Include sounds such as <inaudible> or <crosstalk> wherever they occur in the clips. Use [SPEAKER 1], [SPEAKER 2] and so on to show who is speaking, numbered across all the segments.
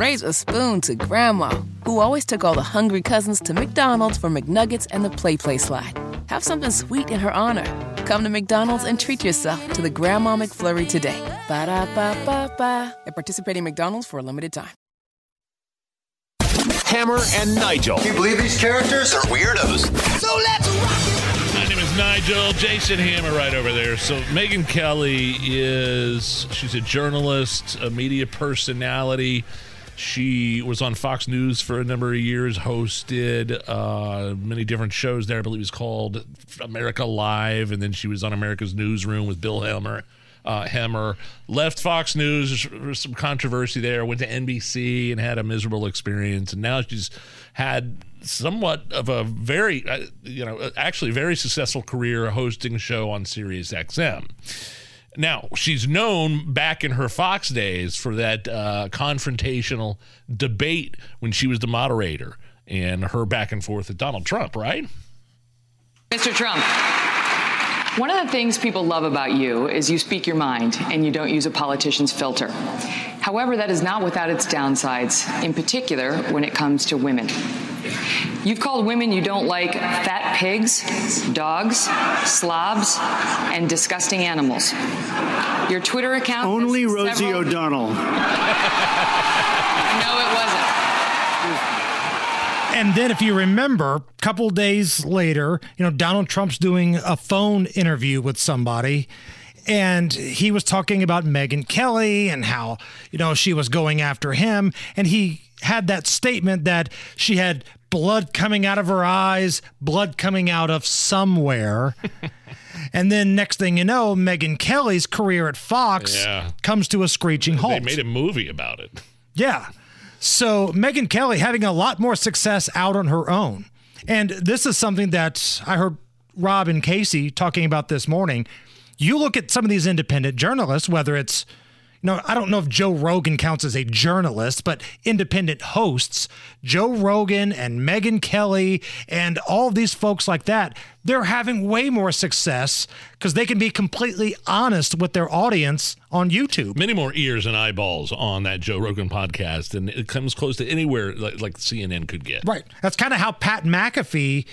[SPEAKER 1] raise a spoon to Grandma, who always took all the hungry cousins to McDonald's for McNuggets and the Play Play slide. Have something sweet in her honor. Come to McDonald's and treat yourself to the Grandma McFlurry today. Ba da ba ba ba. At participating McDonald's for a limited time.
[SPEAKER 2] Hammer and Nigel.
[SPEAKER 3] Can you believe these characters are
[SPEAKER 2] weirdos?
[SPEAKER 3] So let's rock
[SPEAKER 4] My name is Nigel. Jason Hammer right over there. So Megyn Kelly is she's a journalist, a media personality. She was on Fox News for a number of years, hosted uh, many different shows there. I believe it was called America Live, and then she was on America's Newsroom with Bill Hemmer. Uh, Hemmer left Fox News. There was some controversy there. Went to NBC and had a miserable experience, and now she's had somewhat of a very, uh, you know, actually very successful career hosting a show on Sirius XM. Now, she's known back in her Fox days for that uh, confrontational debate when she was the moderator and her back and forth with Donald Trump, right?
[SPEAKER 5] Mr. Trump, one of the things people love about you is you speak your mind and you don't use a politician's filter. However, that is not without its downsides, in particular when it comes to women. You've called women you don't like fat pigs, dogs, slobs, and disgusting animals. Your Twitter account.
[SPEAKER 6] Only Rosie
[SPEAKER 5] several-
[SPEAKER 6] O'Donnell. <laughs>
[SPEAKER 5] No, it wasn't.
[SPEAKER 7] And then, if you remember, a couple days later, you know, Donald Trump's doing a phone interview with somebody. And he was talking about Megyn Kelly and how, you know, she was going after him. And he had that statement that she had blood coming out of her eyes, blood coming out of somewhere. <laughs> and then next thing you know, Megyn Kelly's career at Fox
[SPEAKER 4] Yeah.
[SPEAKER 7] comes to a screeching halt.
[SPEAKER 4] They made a movie about it.
[SPEAKER 7] Yeah. So Megyn Kelly having a lot more success out on her own. And this is something that I heard Rob and Casey talking about this morning. You look at some of these independent journalists, whether it's, you know, I don't know if Joe Rogan counts as a journalist, but independent hosts, Joe Rogan and Megyn Kelly and all these folks like that, they're having way more success because they can be completely honest with their audience on YouTube.
[SPEAKER 4] Many more ears and eyeballs on that Joe Rogan podcast, and it comes close to anywhere like, like CNN could get.
[SPEAKER 7] Right. That's kind of how Pat McAfee,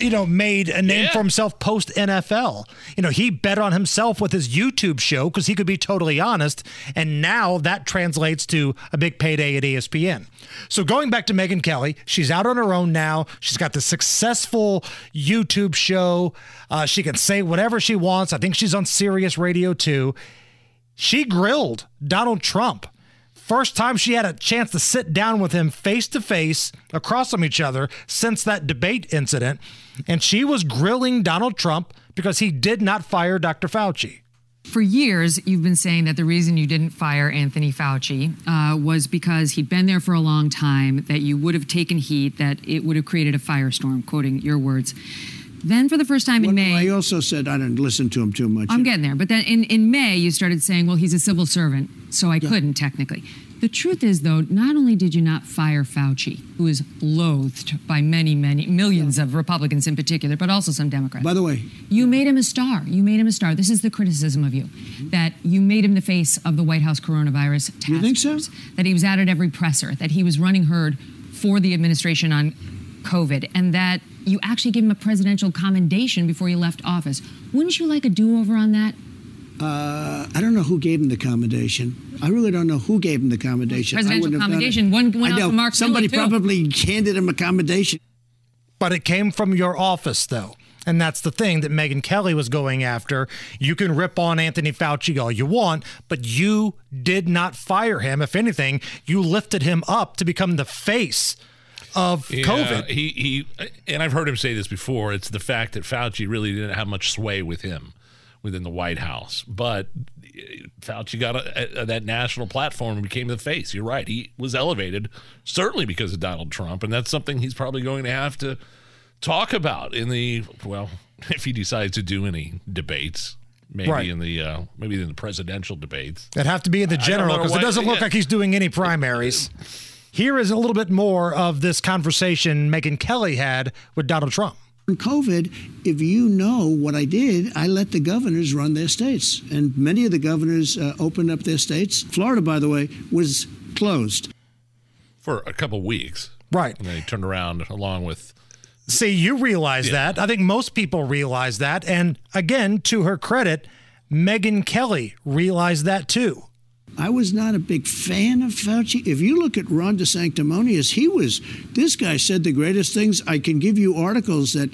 [SPEAKER 7] you know, made a name
[SPEAKER 4] Yeah.
[SPEAKER 7] for himself post NFL. You know, he bet on himself with his YouTube show because he could be totally honest. And now that translates to a big payday at ESPN. So going back to Megyn Kelly, she's out on her own now. She's got the successful YouTube show. Uh, she can say whatever she wants. I think she's on Sirius Radio too. She grilled Donald Trump. First time she had a chance to sit down with him face to face across from each other since that debate incident. And she was grilling Donald Trump because he did not fire Dr. Fauci.
[SPEAKER 8] For years, you've been saying that the reason you didn't fire Anthony Fauci uh, was because he'd been there for a long time, that you would have taken heat, that it would have created a firestorm, quoting your words. Then, for the first time in May,
[SPEAKER 6] I also said I didn't listen to him too much.
[SPEAKER 8] I'm getting there. But then in, in May, you started saying, well, he's a civil servant, so I couldn't technically. The truth is, though, not only did you not fire Fauci, who is loathed by many, many, millions of Republicans in particular, but also some Democrats.
[SPEAKER 6] By the way,
[SPEAKER 8] You made him a star. You made him a star. This is the criticism of you
[SPEAKER 6] Mm-hmm.
[SPEAKER 8] that you made him the face of the White House coronavirus task
[SPEAKER 6] You think so?
[SPEAKER 8] That he was out at every presser, that he was running herd for the administration on COVID, and that you actually gave him a presidential commendation before you left office. Wouldn't you like a do over on that?
[SPEAKER 6] uh, I don't know who gave him the commendation. I really don't know who gave him the commendation. I
[SPEAKER 8] Presidential
[SPEAKER 6] wouldn't have done it.
[SPEAKER 8] commendation. One went
[SPEAKER 6] I
[SPEAKER 8] out
[SPEAKER 6] know.
[SPEAKER 8] to Mark
[SPEAKER 6] Somebody
[SPEAKER 8] Milley, too.
[SPEAKER 6] probably handed him a commendation.
[SPEAKER 7] But it came from your office, though. And that's the thing that Megyn Kelly was going after. You can rip on Anthony Fauci all you want, but you did not fire him. If anything, you lifted him up to become the face of
[SPEAKER 4] Yeah,
[SPEAKER 7] COVID.
[SPEAKER 4] He he, and I've heard him say this before. It's the fact that Fauci really didn't have much sway with him within the White House, but Fauci got a, a, that national platform and became the face. You're right. He was elevated certainly because of Donald Trump, and that's something he's probably going to have to talk about in the well, <laughs> if he decides to do any debates. Maybe
[SPEAKER 7] Right.
[SPEAKER 4] in the uh, maybe in the presidential debates.
[SPEAKER 7] That'd have to be in the general because it doesn't look
[SPEAKER 4] yeah.
[SPEAKER 7] like he's doing any primaries. <laughs> Here is a little bit more of this conversation Megyn Kelly had with Donald Trump.
[SPEAKER 6] On COVID, if you know what I did, I let the governors run their states. And many of the governors uh, opened up their states. Florida, by the way, was closed.
[SPEAKER 4] for a couple weeks.
[SPEAKER 7] Right.
[SPEAKER 4] And they turned around along with.
[SPEAKER 7] See, you realize that. I think most people realize that. And again, to her credit, Megyn Kelly realized that too.
[SPEAKER 6] I was not a big fan of Fauci. If you look at Ron DeSanctimonious, he was, this guy said the greatest things. I can give you articles that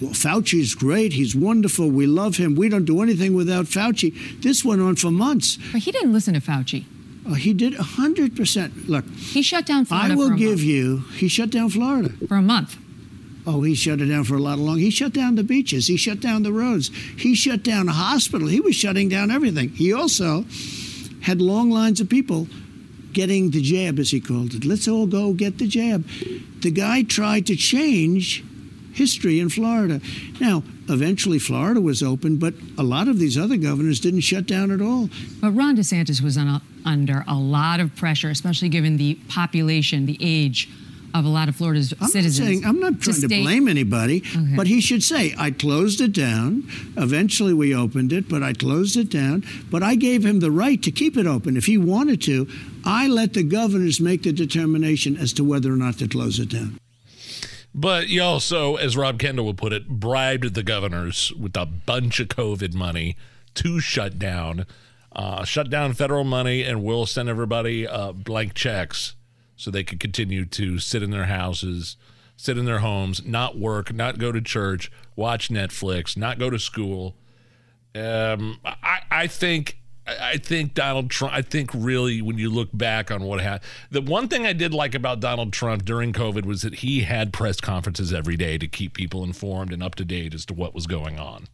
[SPEAKER 6] well, Fauci's great. He's wonderful. We love him. We don't do anything without Fauci. This went on for months.
[SPEAKER 8] But he didn't listen to Fauci.
[SPEAKER 6] Uh, he did 100%. Look,
[SPEAKER 8] He shut down Florida
[SPEAKER 6] I will
[SPEAKER 8] for a
[SPEAKER 6] give
[SPEAKER 8] month.
[SPEAKER 6] you, he shut down Florida.
[SPEAKER 8] for a month.
[SPEAKER 6] Oh, he shut it down for a lot of long. He shut down the beaches. He shut down the roads. He shut down a hospital. He was shutting down everything. He also had long lines of people getting the jab, as he called it. Let's all go get the jab. The guy tried to change history in Florida. Now, eventually Florida was open, but a lot of these other governors didn't shut down at all.
[SPEAKER 8] But Ron DeSantis was under a lot of pressure, especially given the population, the age of a lot of Florida's
[SPEAKER 6] I'm
[SPEAKER 8] citizens.
[SPEAKER 6] not saying I'm not trying to,
[SPEAKER 8] stay-
[SPEAKER 6] blame anybody,
[SPEAKER 8] Okay.
[SPEAKER 6] but he should say I closed it down. Eventually, we opened it, but I closed it down. But I gave him the right to keep it open if he wanted to. I let the governors make the determination as to whether or not to close it down.
[SPEAKER 4] But you also, as Rob Kendall would put it, bribed the governors with a bunch of COVID money to shut down, uh, shut down federal money, and we'll send everybody uh, blank checks so they could continue to sit in their houses, sit in their homes, not work, not go to church, watch Netflix, not go to school. Um, I, I think I think Donald Trump. I think really, when you look back on what happened, the one thing I did like about Donald Trump during COVID was that he had press conferences every day to keep people informed and up to date as to what was going on.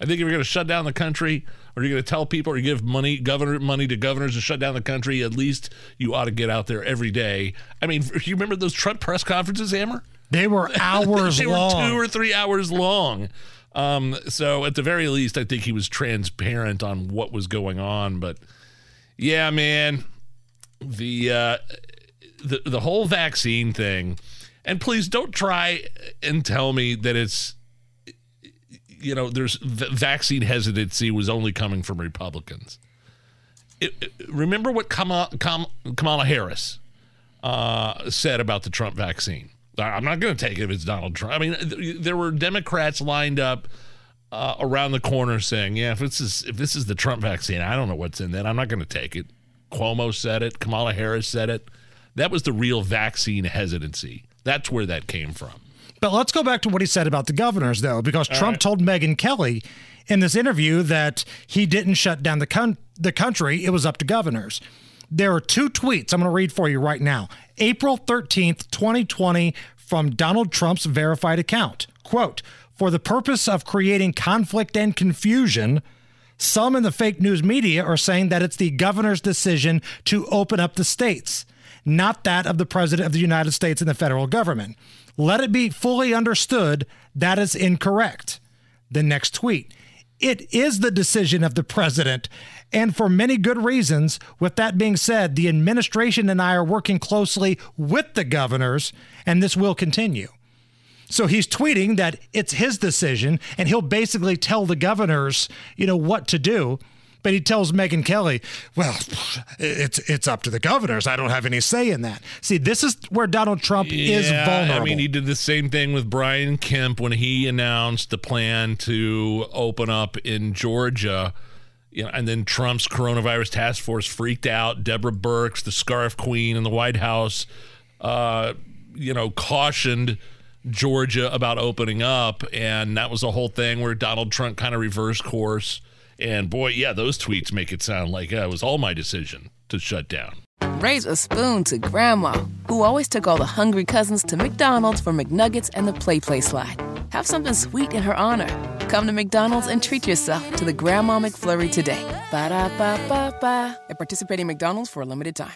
[SPEAKER 4] I think if you're going to shut down the country, or you're going to tell people, or you give money, governor money to governors to shut down the country, at least you ought to get out there every day. I mean, <laughs> you remember those Trump press conferences, Hammer?
[SPEAKER 7] They were <laughs> hours
[SPEAKER 4] they
[SPEAKER 7] long.
[SPEAKER 4] were two or three hours long. Um, so at the very least, I think he was transparent on what was going on. But yeah, man, the uh, the the whole vaccine thing, and please don't try and tell me that it's you know there's vaccine hesitancy was only coming from Republicans. It, it- remember what Kamala, Kamala Harris uh, said about the Trump vaccine. I'm not going to take it if it's Donald Trump. I mean, th- there were Democrats lined up uh, around the corner saying, "Yeah, if this is if this is the Trump vaccine, I don't know what's in that. I'm not going to take it." Cuomo said it. Kamala Harris said it. That was the real vaccine hesitancy. That's where that came from.
[SPEAKER 7] But let's go back to what he said about the governors, though, because Trump told Megyn Kelly in this interview that he didn't shut down the con- the country; it was up to governors. There are two tweets I'm going to read for you right now. April 13th, 2020, from Donald Trump's verified account. Quote: For the purpose of creating conflict and confusion. Some in the fake news media are saying that it's the governor's decision to open up the states, not that of the president of the United States and the federal government. Let it be fully understood that is incorrect. The next tweet. It is the decision of the president, and for many good reasons. With that being said, the administration and I are working closely with the governors, and this will continue. So he's tweeting that it's his decision, and he'll basically tell the governors, you know, what to do. But he tells Megyn Kelly, "Well, it's it's up to the governors. I don't have any say in that." See, this is where Donald Trump is
[SPEAKER 4] Yeah,
[SPEAKER 7] vulnerable.
[SPEAKER 4] I mean, he did the same thing with Brian Kemp when he announced the plan to open up in Georgia. You know, and then Trump's coronavirus task force freaked out. Deborah Birx, the scarf queen in the White House, uh, you know, cautioned Georgia about opening up, and that was the whole thing where Donald Trump kind of reversed course. And boy, yeah, those tweets make it sound like yeah, it was all my decision to shut down.
[SPEAKER 1] Raise a spoon to Grandma, who always took all the hungry cousins to McDonald's for McNuggets and the Play Play Slide. Have something sweet in her honor. Come to McDonald's and treat yourself to the Grandma McFlurry today. Ba da ba ba ba. At participating McDonald's for a limited time.